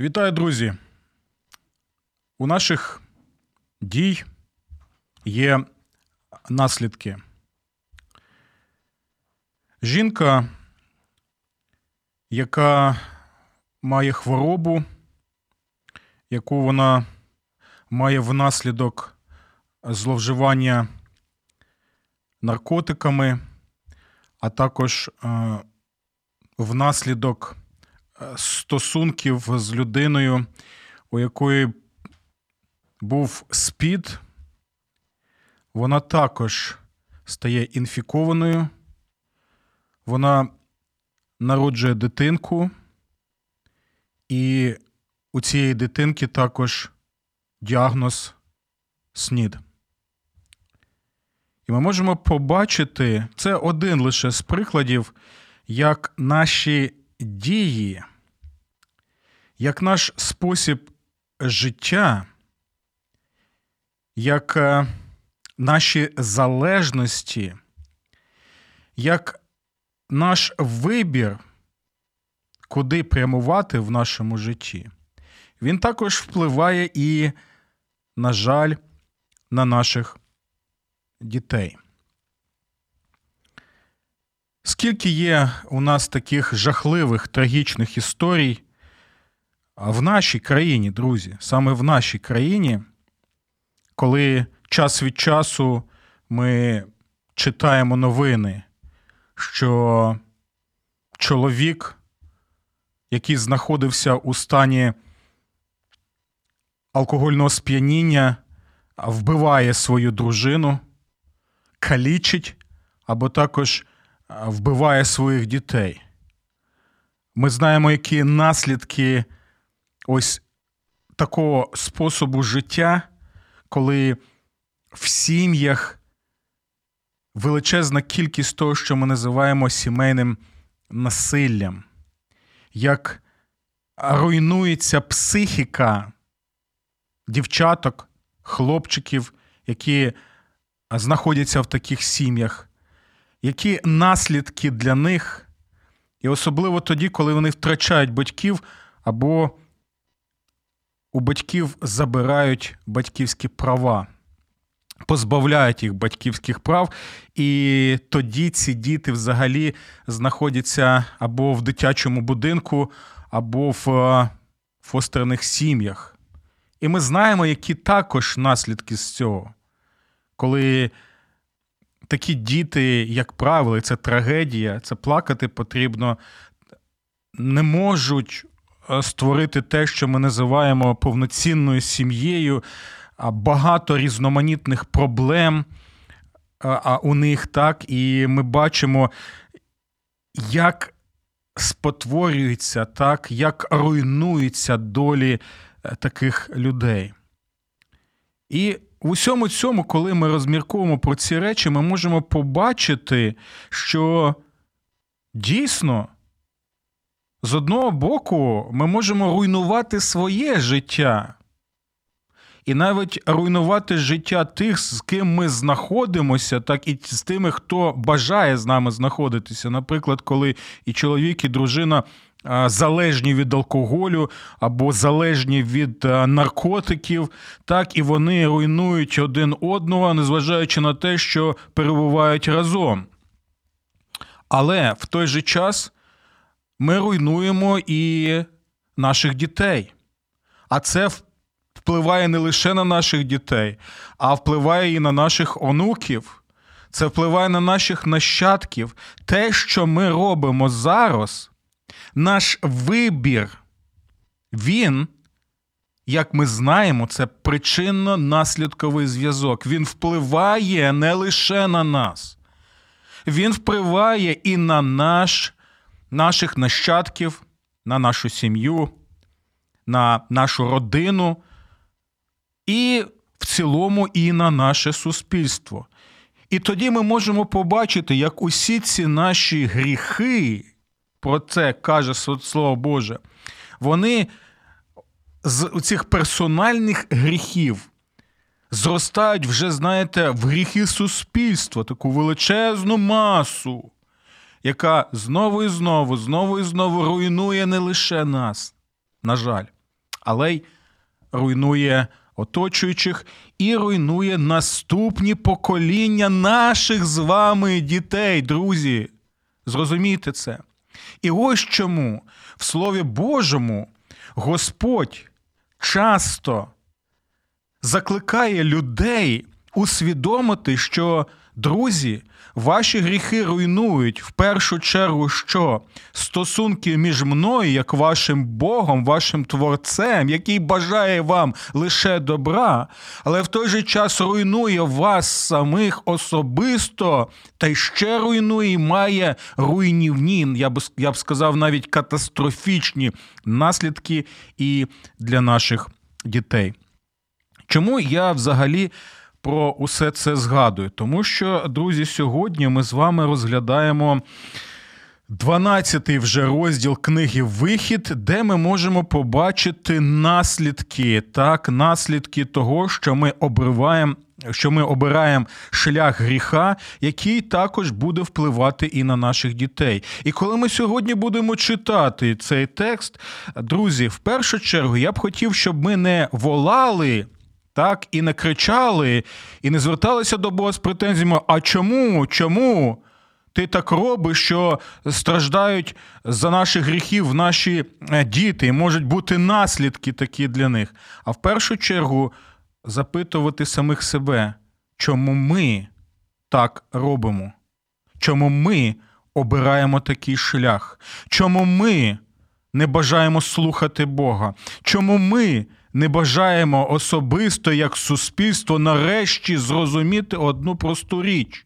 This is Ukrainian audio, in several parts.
Вітаю, друзі! У наших дій є наслідки. Жінка, яка має хворобу, яку вона має внаслідок зловживання наркотиками, а також е, внаслідок стосунків з людиною, у якої був спід, вона також стає інфікованою, вона народжує дитинку, і у цієї дитинки також діагноз СНІД. І ми можемо побачити це один лише з прикладів, як наші дії, як наш спосіб життя, як е, наші залежності, як наш вибір, куди прямувати в нашому житті, він також впливає і, на жаль, на наших дітей. Скільки є у нас таких жахливих трагічних історій в нашій країні, друзі, саме в нашій країні, коли час від часу ми читаємо новини, що чоловік, який знаходився у стані алкогольного сп'яніння, вбиває свою дружину, калічить або також вбиває своїх дітей. Ми знаємо, які наслідки ось такого способу життя, коли в сім'ях величезна кількість того, що ми називаємо сімейним насиллям, як руйнується психіка дівчаток, хлопчиків, які знаходяться в таких сім'ях які наслідки для них, і особливо тоді, коли вони втрачають батьків або у батьків забирають батьківські права, позбавляють їх батьківських прав, і тоді ці діти взагалі знаходяться або в дитячому будинку, або в е, фостерних сім'ях. І ми знаємо, які також наслідки з цього, коли такі діти, як правило, це трагедія, це плакати потрібно, не можуть е, створити те, що ми називаємо повноцінною сім'єю, багато різноманітних проблем у них так, і ми бачимо, як спотворюються, так, як руйнуються долі е, таких людей. І в усьому цьому, коли ми розмірковуємо про ці речі, ми можемо побачити, що дійсно, з одного боку, ми можемо руйнувати своє життя. І навіть руйнувати життя тих, з ким ми знаходимося, так і з тими, хто бажає з нами знаходитися. Наприклад, коли і чоловік, і дружина залежні від алкоголю або залежні від наркотиків, так і вони руйнують один одного, незважаючи на те, що перебувають разом. Але в той же час ми руйнуємо і наших дітей. А це впливає не лише на наших дітей, а впливає і на наших онуків. Це впливає на наших нащадків. Те, що ми робимо зараз, наш вибір, він, як ми знаємо, це причинно-наслідковий зв'язок. Він впливає не лише на нас, він впливає і на наш, наших нащадків, на нашу сім'ю, на нашу родину і в цілому і на наше суспільство. І тоді ми можемо побачити, як усі ці наші гріхи, про це каже Слово Боже, вони з цих персональних гріхів зростають вже, знаєте, в гріхи суспільства, таку величезну масу, яка знову і знову, знову і знову руйнує не лише нас, на жаль, але й руйнує оточуючих і руйнує наступні покоління наших з вами дітей, друзі. Зрозумійте це. І ось чому в Слові Божому Господь часто закликає людей усвідомити, що друзі, ваші гріхи руйнують в першу чергу, що стосунки між мною, як вашим Богом, вашим Творцем, який бажає вам лише добра, але в той же час руйнує вас самих особисто, та й ще руйнує і має руйнівні, я б я б сказав, навіть катастрофічні наслідки і для наших дітей. Чому я взагалі про усе це згадую? Тому що, друзі, сьогодні ми з вами розглядаємо 12-й вже розділ книги Вихід, де ми можемо побачити наслідки, так, наслідки того, що ми обриваємо. Що ми обираємо шлях гріха, який також буде впливати і на наших дітей. І коли ми сьогодні будемо читати цей текст, друзі, в першу чергу я б хотів, щоб ми не волали так, і не кричали, і не зверталися до Бога з претензіями: а чому? Чому? Ти так робиш, що страждають за наших гріхів наші е, діти, і можуть бути наслідки такі для них. А в першу чергу запитувати самих себе, чому ми так робимо? Чому ми обираємо такий шлях? Чому ми не бажаємо слухати Бога? Чому ми не бажаємо особисто як суспільство нарешті зрозуміти одну просту річ.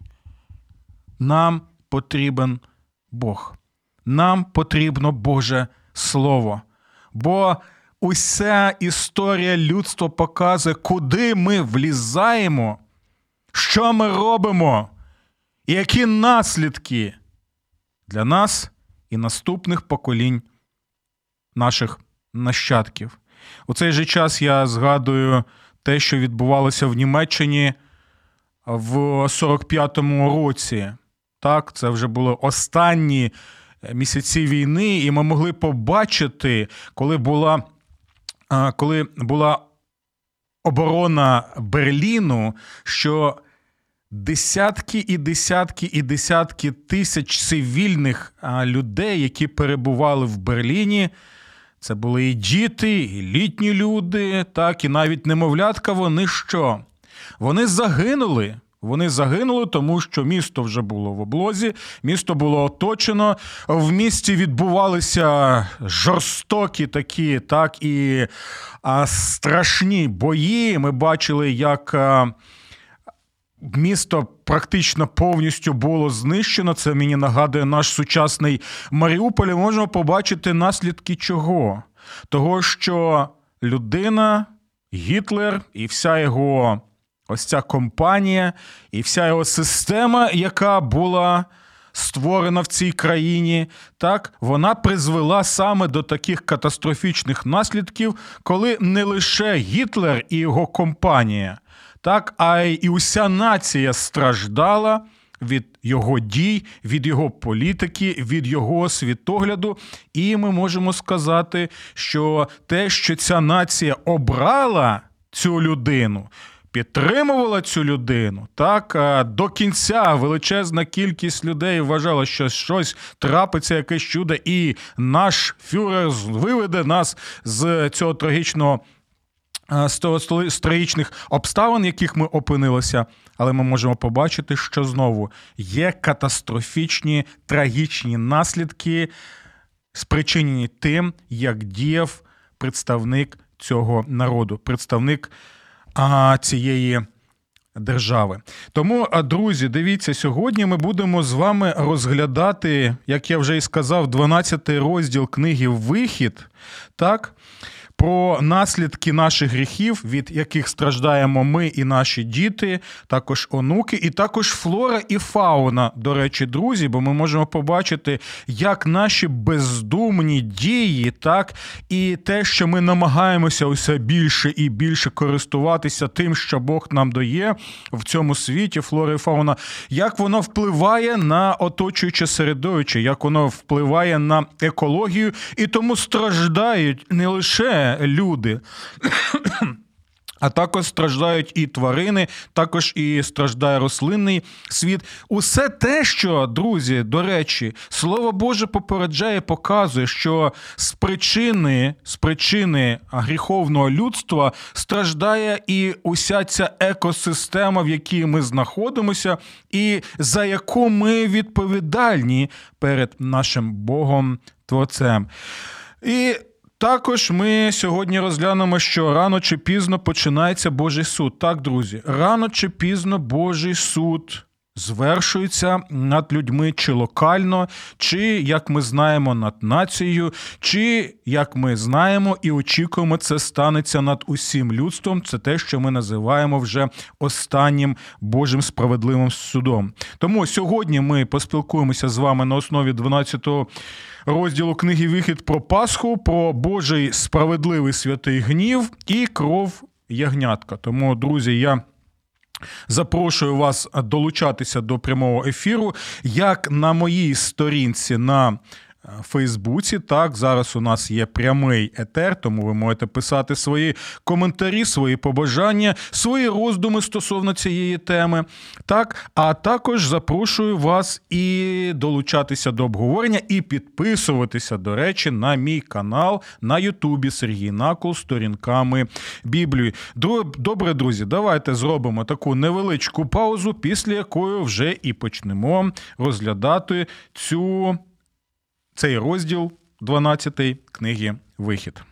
Нам потрібен Бог. Нам потрібно Боже Слово. Бо уся історія людства показує, куди ми влізаємо, що ми робимо, і які наслідки для нас і наступних поколінь наших нащадків. У цей же час я згадую те, що відбувалося в Німеччині в 45-му році. Так, це вже були останні місяці війни, і ми могли побачити, коли була, коли була оборона Берліну, що десятки і десятки і десятки тисяч цивільних людей, які перебували в Берліні. Це були і діти, і літні люди, так, і навіть немовлятка. Вони що? Вони загинули. Вони загинули, тому що місто вже було в облозі, місто було оточено. В місті відбувалися жорстокі такі, так і а, страшні бої. Ми бачили, як. А, Місто практично повністю було знищено. Це мені нагадує наш сучасний Маріуполь. І Можемо побачити наслідки чого? Того, що людина, Гітлер і вся його ось ця компанія, і вся його система, яка була створена в цій країні, так вона призвела саме до таких катастрофічних наслідків, коли не лише Гітлер і його компанія так, а й і уся нація страждала від його дій, від його політики, від його світогляду. І ми можемо сказати, що те, що ця нація обрала цю людину. Підтримувала цю людину так до кінця величезна кількість людей вважала, що щось трапиться, якесь чудо, і наш фюрер виведе нас з цього трагічного з трагічних обставин, яких ми опинилися, але ми можемо побачити, що знову є катастрофічні трагічні наслідки, спричинені тим, як діяв представник цього народу, представник а, цієї держави. Тому, друзі, дивіться, сьогодні ми будемо з вами розглядати, як я вже і сказав, 12 розділ книги Вихід. Так? Про наслідки наших гріхів, від яких страждаємо ми і наші діти, також онуки, і також флора і фауна, до речі, друзі, бо ми можемо побачити, як наші бездумні дії, так і те, що ми намагаємося усе більше і більше користуватися тим, що Бог нам дає в цьому світі, флора і фауна, як воно впливає на оточуюче середовище, як воно впливає на екологію, і тому страждають не лише люди. А також страждають і тварини, також і страждає рослинний світ. Усе те, що, друзі, до речі, слово Боже попереджає, показує, що з причини з причини гріховного людства страждає і уся ця екосистема, в якій ми знаходимося, і за яку ми відповідальні перед нашим Богом Творцем. І також ми сьогодні розглянемо, що рано чи пізно починається Божий суд. Так, друзі, рано чи пізно Божий суд звершується над людьми чи локально, чи, як ми знаємо, над нацією, чи, як ми знаємо і очікуємо, це станеться над усім людством. Це те, що ми називаємо вже останнім Божим справедливим судом. Тому сьогодні ми поспілкуємося з вами на основі 12-го розділу книги Вихід про Пасху, про Божий справедливий святий гнів і кров ягнятка. Тому, друзі, я. Запрошую вас долучатися до прямого ефіру, як на моїй сторінці на Фейсбуці. Так, зараз у нас є прямий етер, тому ви можете писати свої коментарі, свої побажання, свої роздуми стосовно цієї теми. Так, а також запрошую вас і долучатися до обговорення, і підписуватися, до речі, на мій канал на Ютубі Сергій Накол сторінками Біблії. Добре, друзі, давайте зробимо таку невеличку паузу, після якої вже і почнемо розглядати цю цей розділ 12 книги Вихід.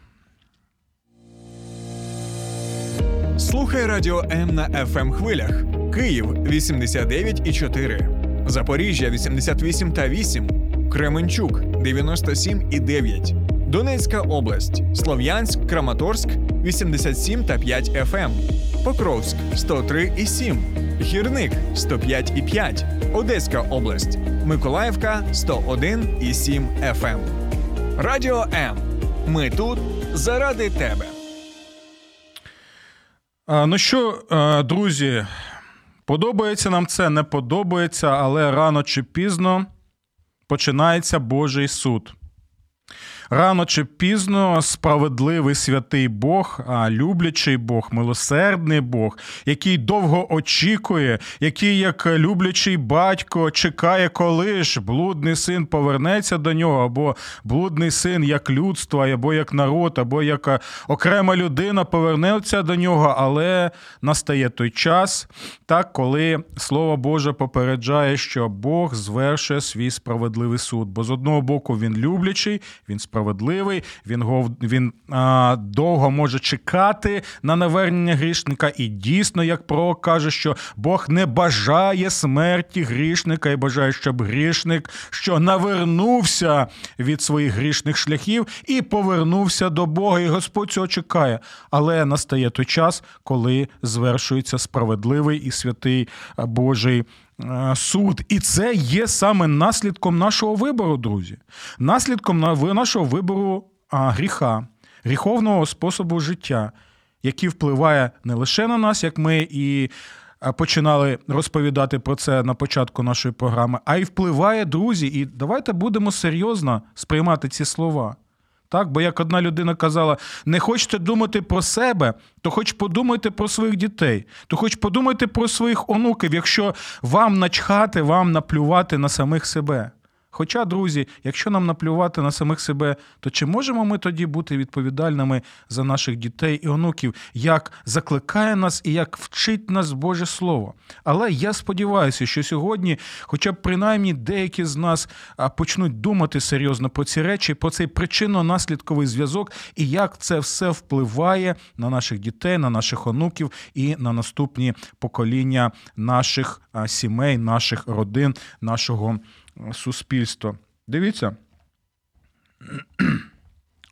Слухай радіо М на fm ем хвилях. Київ 89,4. Запоріжжя 88 та 8. Кременчук 97 і 9. Донецька область. Слов'янськ, Краматорськ 87 та 5 FM. Ем. Покровськ 103 і 7. Гірник 105 і 5. Одеська область. Миколаївка 101 і 7 FM. Ем. Радіо М. Ми тут заради тебе. А, ну що, друзі, подобається нам це, не подобається, але рано чи пізно починається Божий суд. Рано чи пізно справедливий святий Бог, люблячий Бог, милосердний Бог, який довго очікує, який, як люблячий батько, чекає, коли ж блудний син повернеться до нього, або блудний син як людство, або як народ, або як окрема людина повернеться до нього, але настає той час, так, коли слово Боже попереджає, що Бог звершує свій справедливий суд. Бо з одного боку він люблячий, він справедливий справедливий, він він а, довго може чекати на навернення грішника. І дійсно, як пророк каже, що Бог не бажає смерті грішника і бажає, щоб грішник що навернувся від своїх грішних шляхів і повернувся до Бога. І Господь цього чекає. Але настає той час, коли звершується справедливий і святий Божий. Е, суд. І це є саме наслідком нашого вибору, друзі. Наслідком нашого вибору гріха, гріховного способу життя, який впливає не лише на нас, як ми і починали розповідати про це на початку нашої програми, а й впливає, друзі. І давайте будемо серйозно сприймати ці слова. Так, бо як одна людина казала, не хочете думати про себе, то хоч подумайте про своїх дітей, то хоч подумайте про своїх онуків, якщо вам начхати, вам наплювати на самих себе. Хоча, друзі, якщо нам наплювати на самих себе, то чи можемо ми тоді бути відповідальними за наших дітей і онуків, як закликає нас і як вчить нас Боже Слово? Але я сподіваюся, що сьогодні, хоча б принаймні деякі з нас почнуть думати серйозно про ці речі, про цей причинно-наслідковий зв'язок і як це все впливає на наших дітей, на наших онуків і на наступні покоління наших сімей, наших родин, нашого суспільства. Дивіться.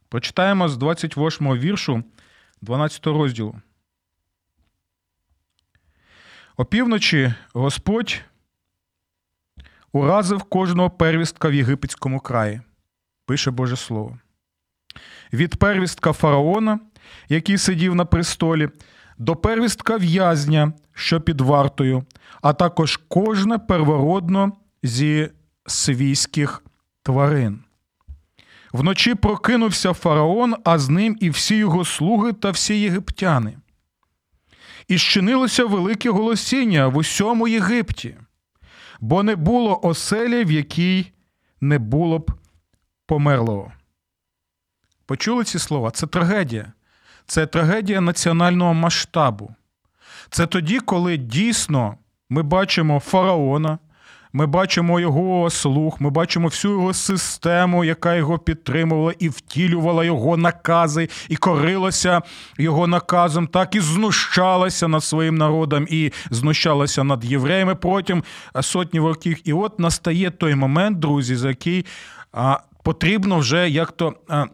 Прочитаємо з 28 віршу 12 розділу. Опівночі Господь уразив кожного первістка в єгипетському краї, пише Боже Слово. Від первістка фараона, який сидів на престолі, до первістка в'язня, що під вартою, а також кожне первородно зі свійських тварин. Вночі прокинувся фараон, а з ним і всі його слуги та всі єгиптяни. І щинилося велике голосіння в усьому Єгипті, бо не було оселі, в якій не було б померлого. Почули ці слова? Це трагедія. Це трагедія національного масштабу. Це тоді, коли дійсно ми бачимо фараона, ми бачимо його слух, ми бачимо всю його систему, яка його підтримувала і втілювала його накази, і корилася його наказом, так і знущалася над своїм народом, і знущалася над євреями протягом сотні років. І от настає той момент, друзі, за який а, потрібно вже як то. А,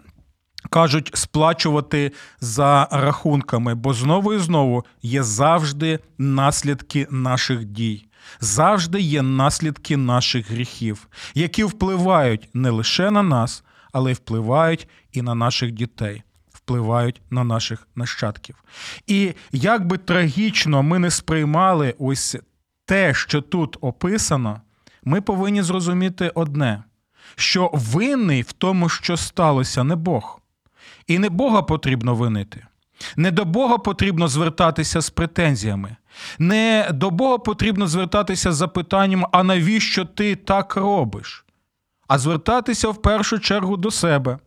Кажуть, сплачувати за рахунками, бо знову і знову є завжди наслідки наших дій завжди є наслідки наших гріхів, які впливають не лише на нас, але й впливають і на наших дітей, впливають на наших нащадків. І як би трагічно ми не сприймали ось те, що тут описано, ми повинні зрозуміти одне: що винний в тому, що сталося, не Бог. І не Бога потрібно винити. Не до Бога потрібно звертатися з претензіями. Не до Бога потрібно звертатися з запитанням, а навіщо ти так робиш? А звертатися в першу чергу до себе,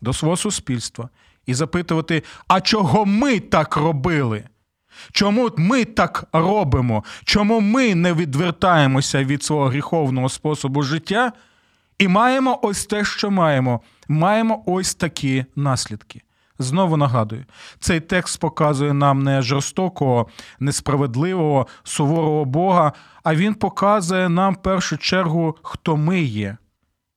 до свого суспільства і запитувати, а чого ми так робили? Чому ми так робимо? Чому ми не відвертаємося від свого гріховного способу життя і маємо ось те, що маємо? Маємо ось такі наслідки. Знову нагадую, цей текст показує нам не жорстокого, несправедливого, суворого Бога, а він показує нам в першу чергу, хто ми є,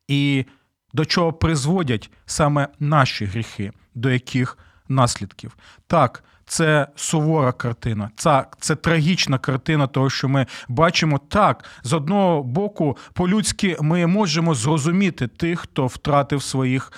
і до чого призводять саме наші гріхи, до яких наслідків. Так, це сувора картина, так, це трагічна картина, того, що ми бачимо так. З одного боку, по-людськи ми можемо зрозуміти тих, хто втратив своїх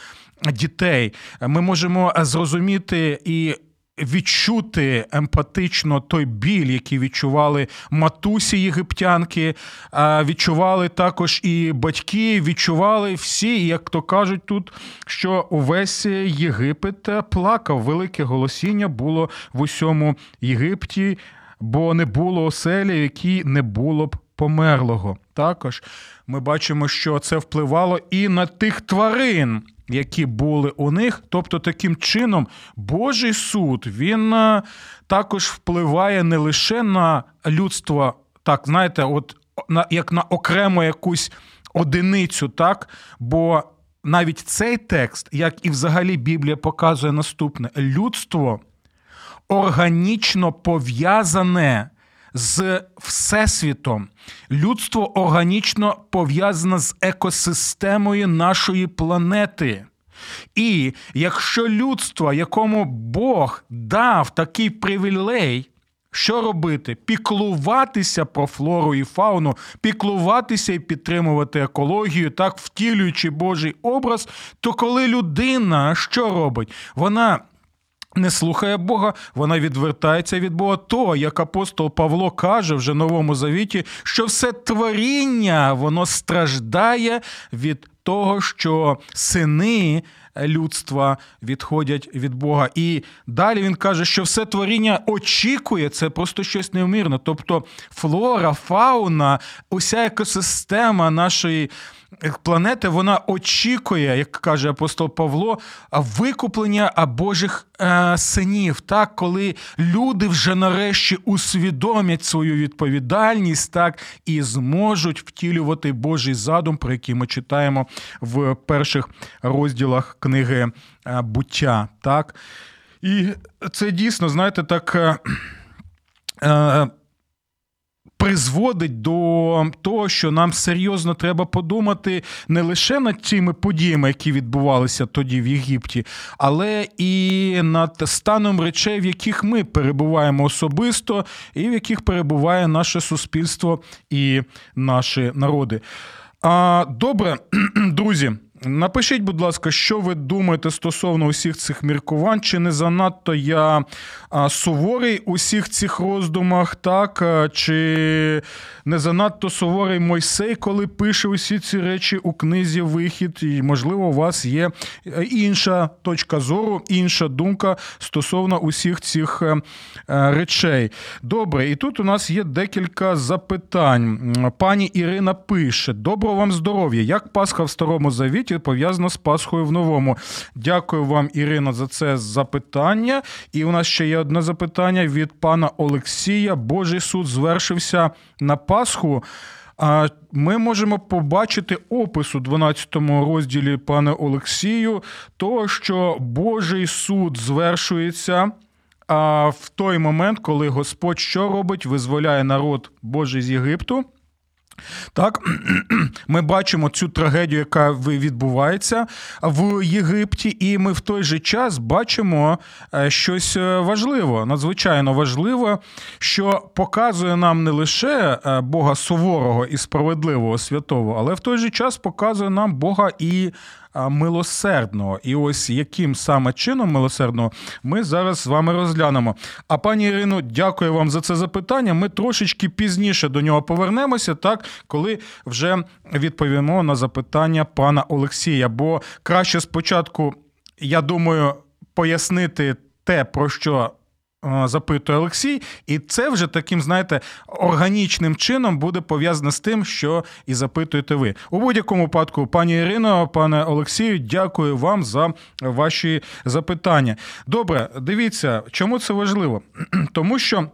дітей. Ми можемо зрозуміти і. Відчути емпатично той біль, який відчували матусі єгиптянки, відчували також і батьки, відчували всі, як то кажуть тут, що увесь Єгипет плакав. Велике голосіння було в усьому Єгипті, бо не було оселі, в якій не було б померлого. Також ми бачимо, що це впливало і на тих тварин які були у них. Тобто, таким чином, Божий суд він е, також впливає не лише на людство, так, знаєте, от на як на окрему якусь одиницю, так, бо навіть цей текст, як і взагалі Біблія показує наступне: людство органічно пов'язане з Всесвітом. Людство органічно пов'язане з екосистемою нашої планети. І якщо людство, якому Бог дав такий привілей, що робити? Піклуватися про флору і фауну, піклуватися і підтримувати екологію, так втілюючи Божий образ, то коли людина що робить? Вона не слухає Бога, вона відвертається від Бога. То, як апостол Павло каже вже Новому Завіті, що все творіння воно страждає від того, що сини людства відходять від Бога. І далі він каже, що все творіння очікує, це просто щось невмірне. Тобто флора, фауна, уся екосистема нашої планети вона очікує, як каже апостол Павло, викуплення Божих е, синів, так, коли люди вже нарешті усвідомлять свою відповідальність, так, і зможуть втілювати Божий задум, про який ми читаємо в перших розділах книги е, буття. Так. І це дійсно, знаєте, так. Призводить до того, що нам серйозно треба подумати не лише над тими подіями, які відбувалися тоді в Єгипті, але і над станом речей, в яких ми перебуваємо особисто, і в яких перебуває наше суспільство і наші народи. А, Добре, друзі. Напишіть, будь ласка, що ви думаєте стосовно усіх цих міркувань? Чи не занадто я суворий у всіх цих роздумах, так? Чи не занадто суворий Мойсей, коли пише усі ці речі у книзі Вихід? І, можливо, у вас є е, інша точка зору, інша думка стосовно усіх цих е, е, речей. Добре, і тут у нас є декілька запитань. Пані Ірина пише: Доброго вам здоров'я! Як Пасха в Старому Завіті? Суті пов'язано з Пасхою в новому. Дякую вам, Ірина, за це запитання. І у нас ще є одне запитання від пана Олексія. Божий суд звершився на Пасху. Ми можемо побачити опис у 12 розділі пане Олексію, того, що Божий суд звершується А в той момент, коли Господь що робить, визволяє народ Божий з Єгипту. Так, ми бачимо цю трагедію, яка відбувається в Єгипті, і ми в той же час бачимо е, щось е, важливе, надзвичайно важливе, що показує нам не лише е, Бога суворого і справедливого святого, але в той же час показує нам Бога і милосердного. І ось яким саме чином милосердного ми зараз з вами розглянемо. А пані Ірино, дякую вам за це запитання. Ми трошечки пізніше до нього повернемося, так коли вже відповімо на запитання пана Олексія. Бо краще спочатку, я думаю, пояснити те, про що запитує Олексій, і це вже таким, знаєте, органічним чином буде пов'язано з тим, що і запитуєте ви. У будь-якому випадку, пані Ірино, пане Олексію, дякую вам за ваші запитання. Добре, дивіться, чому це важливо? Тому що.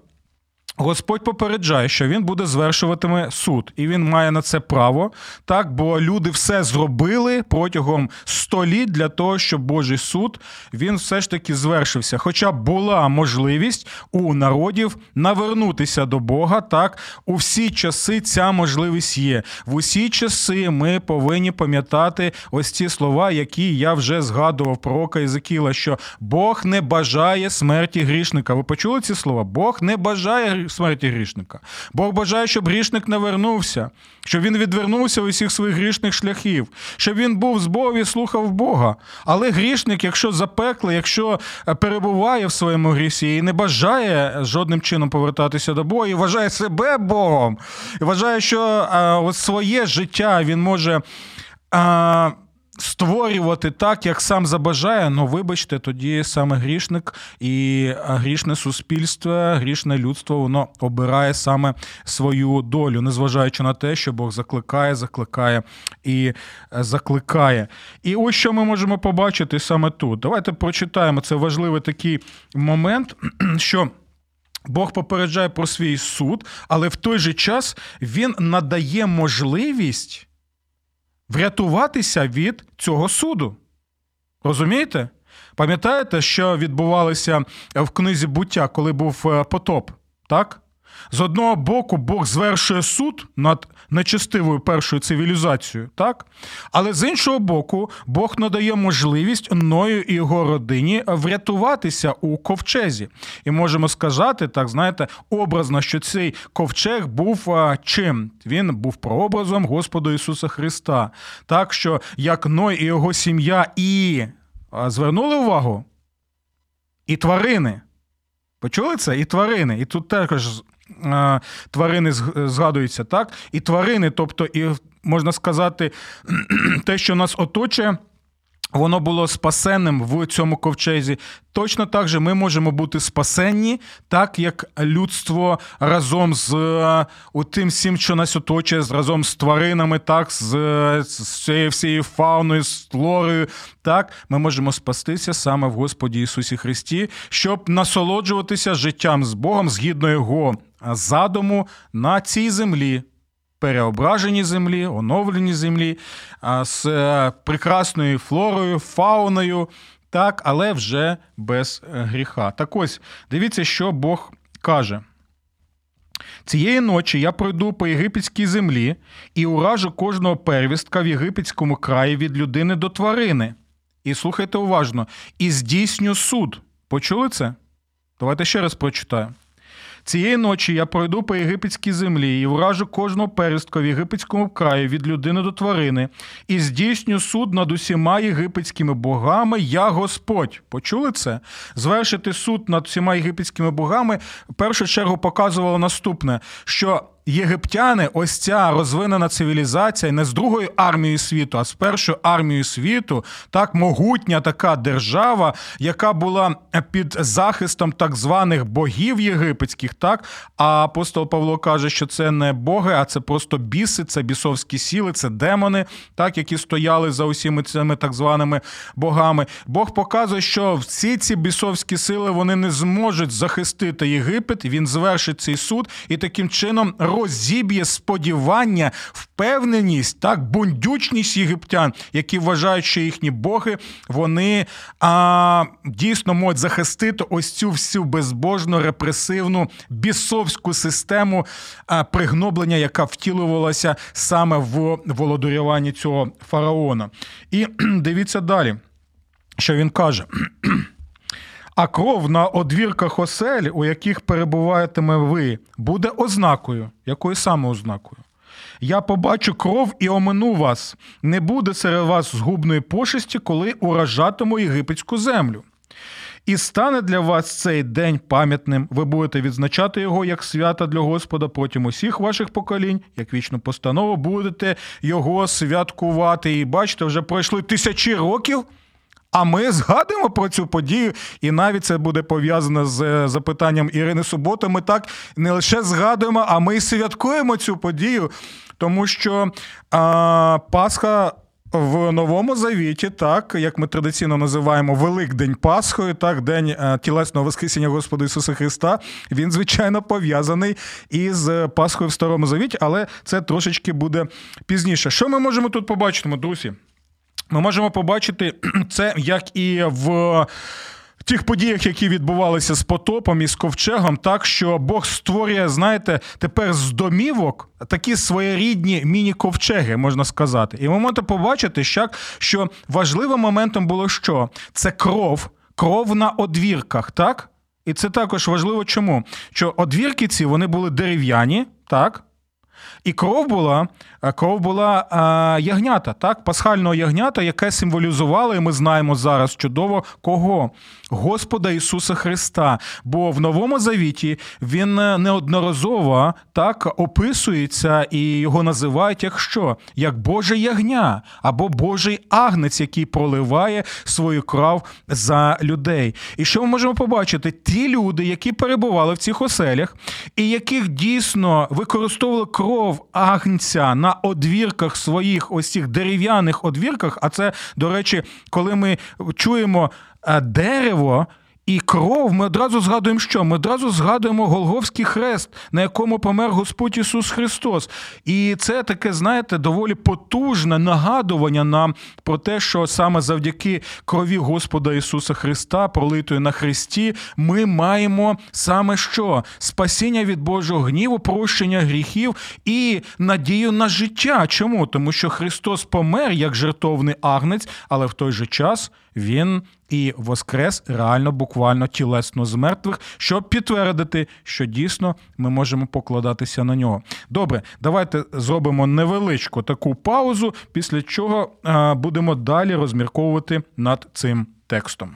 Господь попереджає, що він буде звершуватиме суд, і він має на це право, так бо люди все зробили протягом століть для того, щоб Божий суд він все ж таки звершився. Хоча була можливість у народів навернутися до Бога, так у всі часи ця можливість є. В усі часи ми повинні пам'ятати ось ці слова, які я вже згадував пророка Єзекіла, що Бог не бажає смерті грішника. Ви почули ці слова? Бог не бажає смерті грішника. Бог бажає, щоб грішник не вернувся, щоб він відвернувся у всіх своїх грішних шляхів, щоб він був з Богом і слухав Бога. Але грішник, якщо запеклий, якщо е, перебуває в своєму грісі і не бажає жодним чином повертатися до Бога, і вважає себе Богом, і вважає, що а, от своє життя він може. А, створювати так, як сам забажає, ну вибачте, тоді саме грішник і грішне суспільство, грішне людство, воно обирає саме свою долю, незважаючи на те, що Бог закликає, закликає і е, закликає. І ось що ми можемо побачити саме тут. Давайте прочитаємо це важливий такий момент, що. Бог попереджає про свій суд, але в той же час він надає можливість врятуватися від цього суду. Розумієте? Пам'ятаєте, що відбувалося в книзі буття, коли був е, потоп? Так? З одного боку, Бог звершує суд над нечестивою першою цивілізацією, так? Але з іншого боку, Бог надає можливість Ною і його родині врятуватися у ковчезі. І можемо сказати, так знаєте, образно, що цей ковчег був а, чим? Він був прообразом Господа Ісуса Христа. Так що як Ной і його сім'я і а, звернули увагу, і тварини. Почули це? І тварини. І тут також тварини згадуються, так? І тварини, тобто і можна сказати, те, що нас оточує. Воно було спасенним в цьому ковчезі. Точно так же ми можемо бути спасенні, так як людство разом з е, тим всім, що нас оточує, разом з тваринами, так, з, з цією всією фауною, з флорою. Так, ми можемо спастися саме в Господі Ісусі Христі, щоб насолоджуватися життям з Богом згідно Його задуму на цій землі переображені землі, оновлені землі з е, прекрасною флорою, фауною, так, але вже без е, гріха. Так ось, дивіться, що Бог каже. Цієї ночі я пройду по єгипетській землі і уражу кожного первістка в єгипетському краї від людини до тварини. І слухайте уважно, і здійсню суд. Почули це? Давайте ще раз прочитаю. Цієї ночі я пройду по єгипетській землі і вражу кожного перістка в єгипетському краї від людини до тварини, і здійсню суд над усіма єгипетськими богами, я Господь. Почули це? Звершити суд над усіма єгипетськими богами в першу чергу показувало наступне: що єгиптяни, ось ця розвинена цивілізація не з другою армією світу, а з першою армією світу, так могутня така держава, яка була під захистом так званих богів єгипетських. Так, а апостол Павло каже, що це не боги, а це просто біси, це бісовські сіли, це демони, так які стояли за усіми цими так званими богами. Бог показує, що всі ці бісовські сили вони не зможуть захистити Єгипет. Він звершить цей суд і таким чином розіб'є сподівання, впевненість, так, бундючність єгиптян, які вважають, що їхні боги вони а, дійсно можуть захистити ось цю всю безбожну репресивну бісовську систему а, пригноблення, яка втілювалася саме в володарюванні цього фараона. І дивіться далі, що він каже. А кров на одвірках осель, у яких перебуваєтиме ви, буде ознакою. Якою саме ознакою? Я побачу кров і омину вас. Не буде серед вас згубної пошесті, коли уражатиму єгипетську землю. І стане для вас цей день пам'ятним. Ви будете відзначати його як свята для Господа протягом усіх ваших поколінь, як вічну постанову, будете його святкувати. І бачите, вже пройшли тисячі років. А ми згадуємо про цю подію, і навіть це буде пов'язано з е, запитанням Ірини Суботи. Ми так не лише згадуємо, а ми і святкуємо цю подію, тому що а, Пасха. В новому завіті, так як ми традиційно називаємо Великдень Пасхою, так день е, тілесного Воскресіння Господа Ісуса Христа, він звичайно пов'язаний із Пасхою в Старому Завіті, але це трошечки буде пізніше. Що ми можемо тут побачити, друзі? Ми можемо побачити це як і в. Тих подіях, які відбувалися з потопом і з ковчегом, так що Бог створює, знаєте, тепер з домівок такі своєрідні міні-ковчеги, можна сказати. І ви можете побачити, що важливим моментом було що? Це кров, кров на одвірках, так? І це також важливо чому? Що одвірки ці вони були дерев'яні, так? І кров була е, кров була а, е, ягнята, так, пасхального ягнята, яке символізувало, і ми знаємо зараз чудово кого? Господа Ісуса Христа. Бо в Новому Завіті він е, неодноразово так описується і його називають як що? Як Боже ягня або Божий агнець, який проливає свою кров за людей. І що ми можемо побачити? Ті люди, які перебували в цих оселях, і яких дійсно використовували кров агнця на одвірках своїх ось цих дерев'яних одвірках. А це, до речі, коли ми чуємо е, дерево. І кров ми одразу згадуємо, що ми одразу згадуємо Голговський хрест, на якому помер Господь Ісус Христос. І це таке, знаєте, доволі потужне нагадування нам про те, що саме завдяки крові Господа Ісуса Христа, пролитої на Христі, ми маємо саме що? Спасіння від Божого гніву, прощення гріхів і надію на життя. Чому? Тому що Христос помер як жертовний агнець, але в той же час Він і воскрес реально, буквально тілесно з мертвих, щоб підтвердити, що дійсно ми можемо покладатися на нього. Добре, давайте зробимо невеличку таку паузу, після чого будемо далі розмірковувати над цим текстом.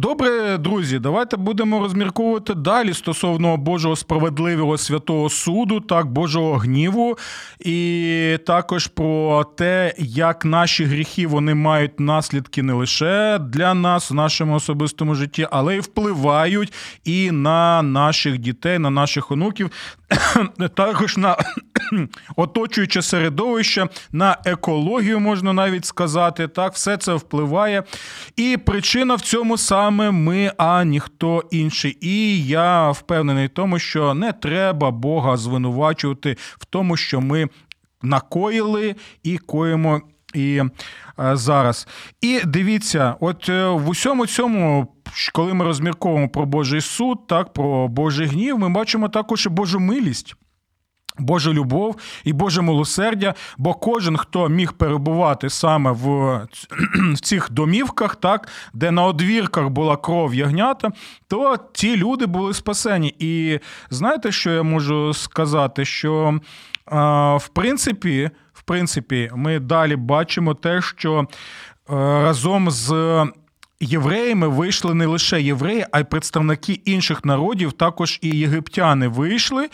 Добре, друзі, давайте будемо розмірковувати далі стосовно Божого справедливого святого суду, так, Божого гніву, і також про те, як наші гріхи вони мають наслідки не лише для нас в нашому особистому житті, але й впливають і на наших дітей, на наших онуків, також на оточуюче середовище, на екологію, можна навіть сказати. Так, все це впливає. І причина в цьому саме ми, а ніхто інший. І я впевнений в тому, що не треба Бога звинувачувати в тому, що ми накоїли і коїмо. І е, зараз. І дивіться, от е, в усьому цьому, коли ми розмірковуємо про Божий суд, так, про Божий гнів, ми бачимо також і Божу милість. Божа любов і Боже милосердя, бо кожен, хто міг перебувати саме в, цих домівках, так, де на одвірках була кров ягнята, то ті люди були спасені. І знаєте, що я можу сказати? Що в принципі, принципі, ми далі бачимо те, що разом з євреями вийшли не лише євреї, а й представники інших народів, також і єгиптяни вийшли.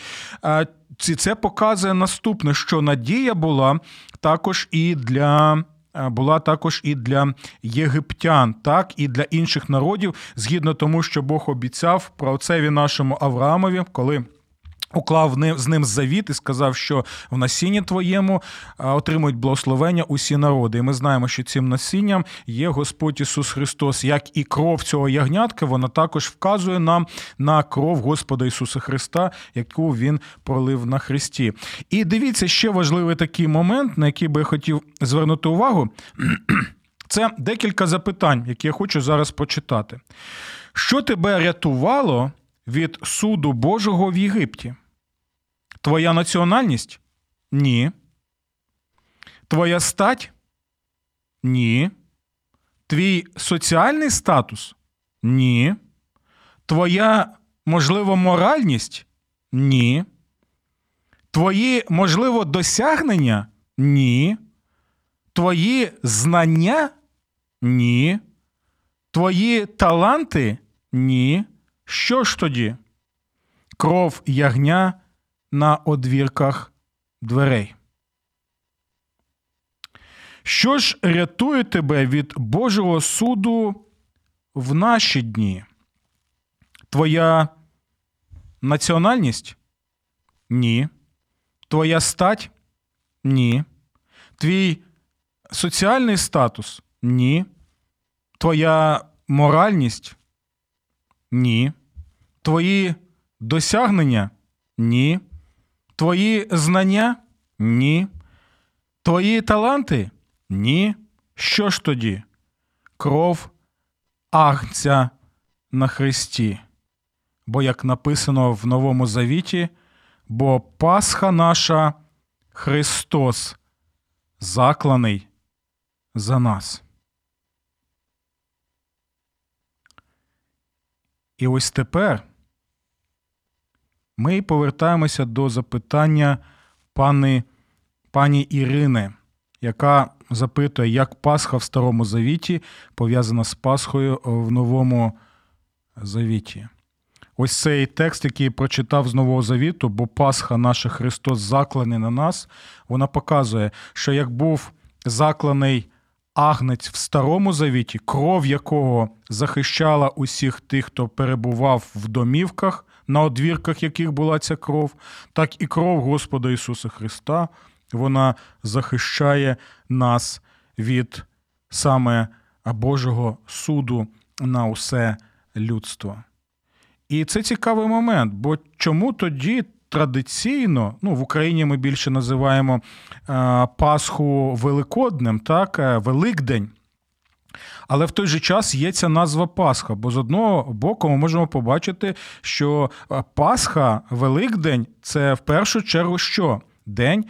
Це показує наступне, що надія була також і для. Була також і для єгиптян, так і для інших народів, згідно тому, що Бог обіцяв про отцеві нашому Авраамові, коли Уклав з ним завіт і сказав, що в насінні твоєму отримують благословення усі народи. І ми знаємо, що цим насінням є Господь Ісус Христос, як і кров цього ягнятка, вона також вказує нам на кров Господа Ісуса Христа, яку Він пролив на Христі. І дивіться, ще важливий такий момент, на який би я хотів звернути увагу. Це декілька запитань, які я хочу зараз прочитати. Що тебе рятувало від суду Божого в Єгипті? Твоя національність? Ні. Твоя стать? Ні. Твій соціальний статус? Ні. Твоя, можливо, моральність? Ні. Твої, можливо, досягнення? Ні. Твої знання? Ні. Твої таланти? Ні. Що ж тоді? Кров ягня на одвірках дверей. Що ж рятує тебе від Божого суду в наші дні? Твоя національність? Ні. Твоя стать? Ні. Твій соціальний статус? Ні. Твоя моральність? Ні. Твої досягнення? Ні. Твої знання? Ні. Твої таланти? Ні. Що ж тоді? Кров агнця на Христі. Бо, як написано в Новому Завіті, бо Пасха наша Христос, закланий за нас. І ось тепер ми повертаємося до запитання пани, пані Ірини, яка запитує, як Пасха в Старому Завіті пов'язана з Пасхою в Новому Завіті. Ось цей текст, який прочитав з Нового Завіту, бо Пасха наша Христос закланий на нас, вона показує, що як був закланий агнець в Старому Завіті, кров якого захищала усіх тих, хто перебував в домівках, на одвірках яких була ця кров, так і кров Господа Ісуса Христа, вона захищає нас від саме Божого суду на усе людство. І це цікавий момент, бо чому тоді традиційно, ну в Україні ми більше називаємо Пасху Великоднем, так, Великдень. Але в той же час є ця назва Пасха, бо з одного боку ми можемо побачити, що е, Пасха, Великдень це в першу чергу що? День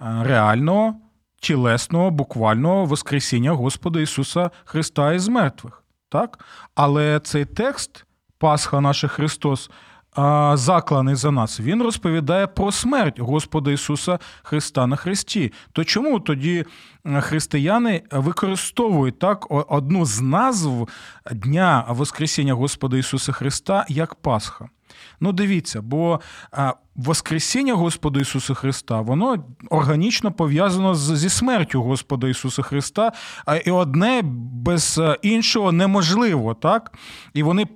е, реального, тілесного, буквального Воскресіння Господа Ісуса Христа із мертвих. Так? Але цей текст, Пасха наша Христос, закланий за нас, він розповідає про смерть Господа Ісуса Христа на Христі. То чому тоді е, християни використовують так одну з назв Дня Воскресіння Господа Ісуса Христа як Пасха? Ну, дивіться, бо Воскресіння Господа Ісуса Христа, воно органічно пов'язано зі смертю Господа Ісуса Христа, і одне без е, іншого неможливо, так? І вони,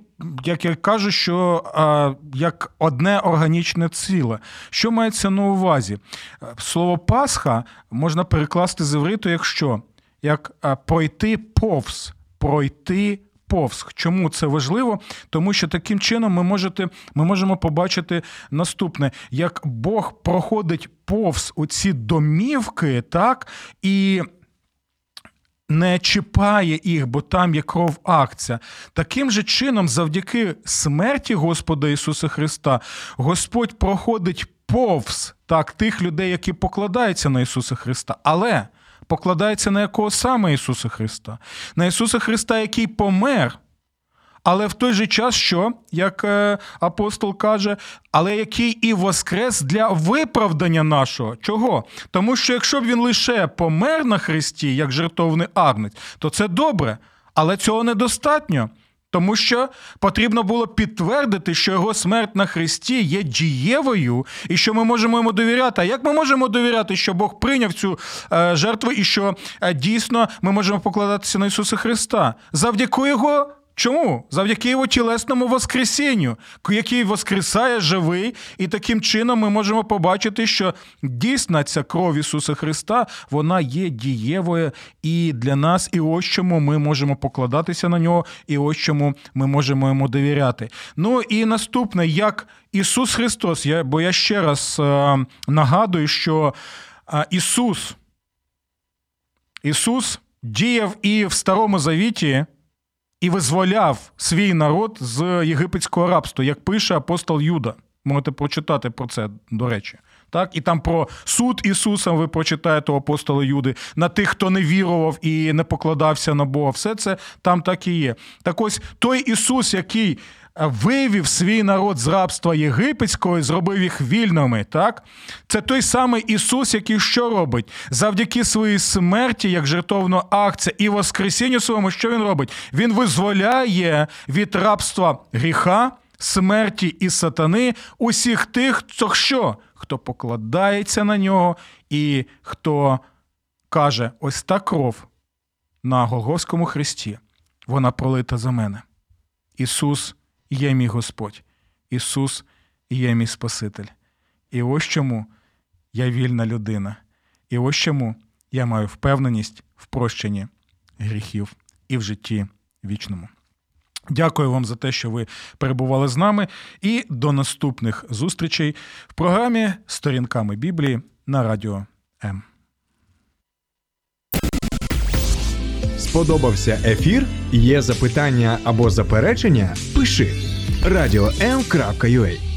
як я кажу, що а, як одне органічне ціле. Що мається на увазі? Слово Пасха можна перекласти з івриту як що? Як а, пройти повз, пройти повз. Чому це важливо? Тому що таким чином ми, можете, ми можемо побачити наступне: як Бог проходить повз у ці домівки, так, і не чіпає їх, бо там є кров акція. Таким же чином, завдяки смерті Господа Ісуса Христа, Господь проходить повз так, тих людей, які покладаються на Ісуса Христа. Але покладається на якого саме Ісуса Христа? На Ісуса Христа, який помер. Але в той же час, що, як е, апостол каже, але який і воскрес для виправдання нашого. Чого? Тому що якщо б він лише помер на Христі, як жертовний агнець, то це добре, але цього недостатньо. Тому що потрібно було підтвердити, що його смерть на Христі є дієвою, і що ми можемо йому довіряти. А як ми можемо довіряти, що Бог прийняв цю е, жертву, і що е, дійсно ми можемо покладатися на Ісуса Христа? Завдяки Його. Чому? Завдяки його тілесному воскресінню, який воскресає живий, і таким чином ми можемо побачити, що дійсно ця кров Ісуса Христа вона є дієвою і для нас, і ось чому ми можемо покладатися на нього, і ось чому ми можемо йому довіряти. Ну і наступне, як Ісус Христос, я, бо я ще раз е, нагадую, що е, Ісус, Ісус діяв і в Старому Завіті і визволяв свій народ з єгипетського рабства, як пише апостол Юда. Можете прочитати про це, до речі. Так, і там про суд Ісуса ви прочитаєте у апостола Юди на тих, хто не вірував і не покладався на Бога. Все це там так і є. Так ось той Ісус, який вивів свій народ з рабства єгипетського і зробив їх вільними. Так? Це той самий Ісус, який що робить? Завдяки своїй смерті, як жертовна акція, і воскресінню своєму, що він робить? Він визволяє від рабства гріха, смерті і сатани усіх тих, хто що? Хто покладається на нього і хто каже: ось та кров на Голгофському хресті, вона пролита за мене. Ісус є мій Господь, Ісус є мій Спаситель. І ось чому я вільна людина. І ось чому я маю впевненість в прощенні гріхів і в житті вічному. Дякую вам за те, що ви перебували з нами, і до наступних зустрічей в програмі Сторінками Біблії на радіо М. Сподобався ефір? Є запитання або заперечення? Пиши. Радіом.ua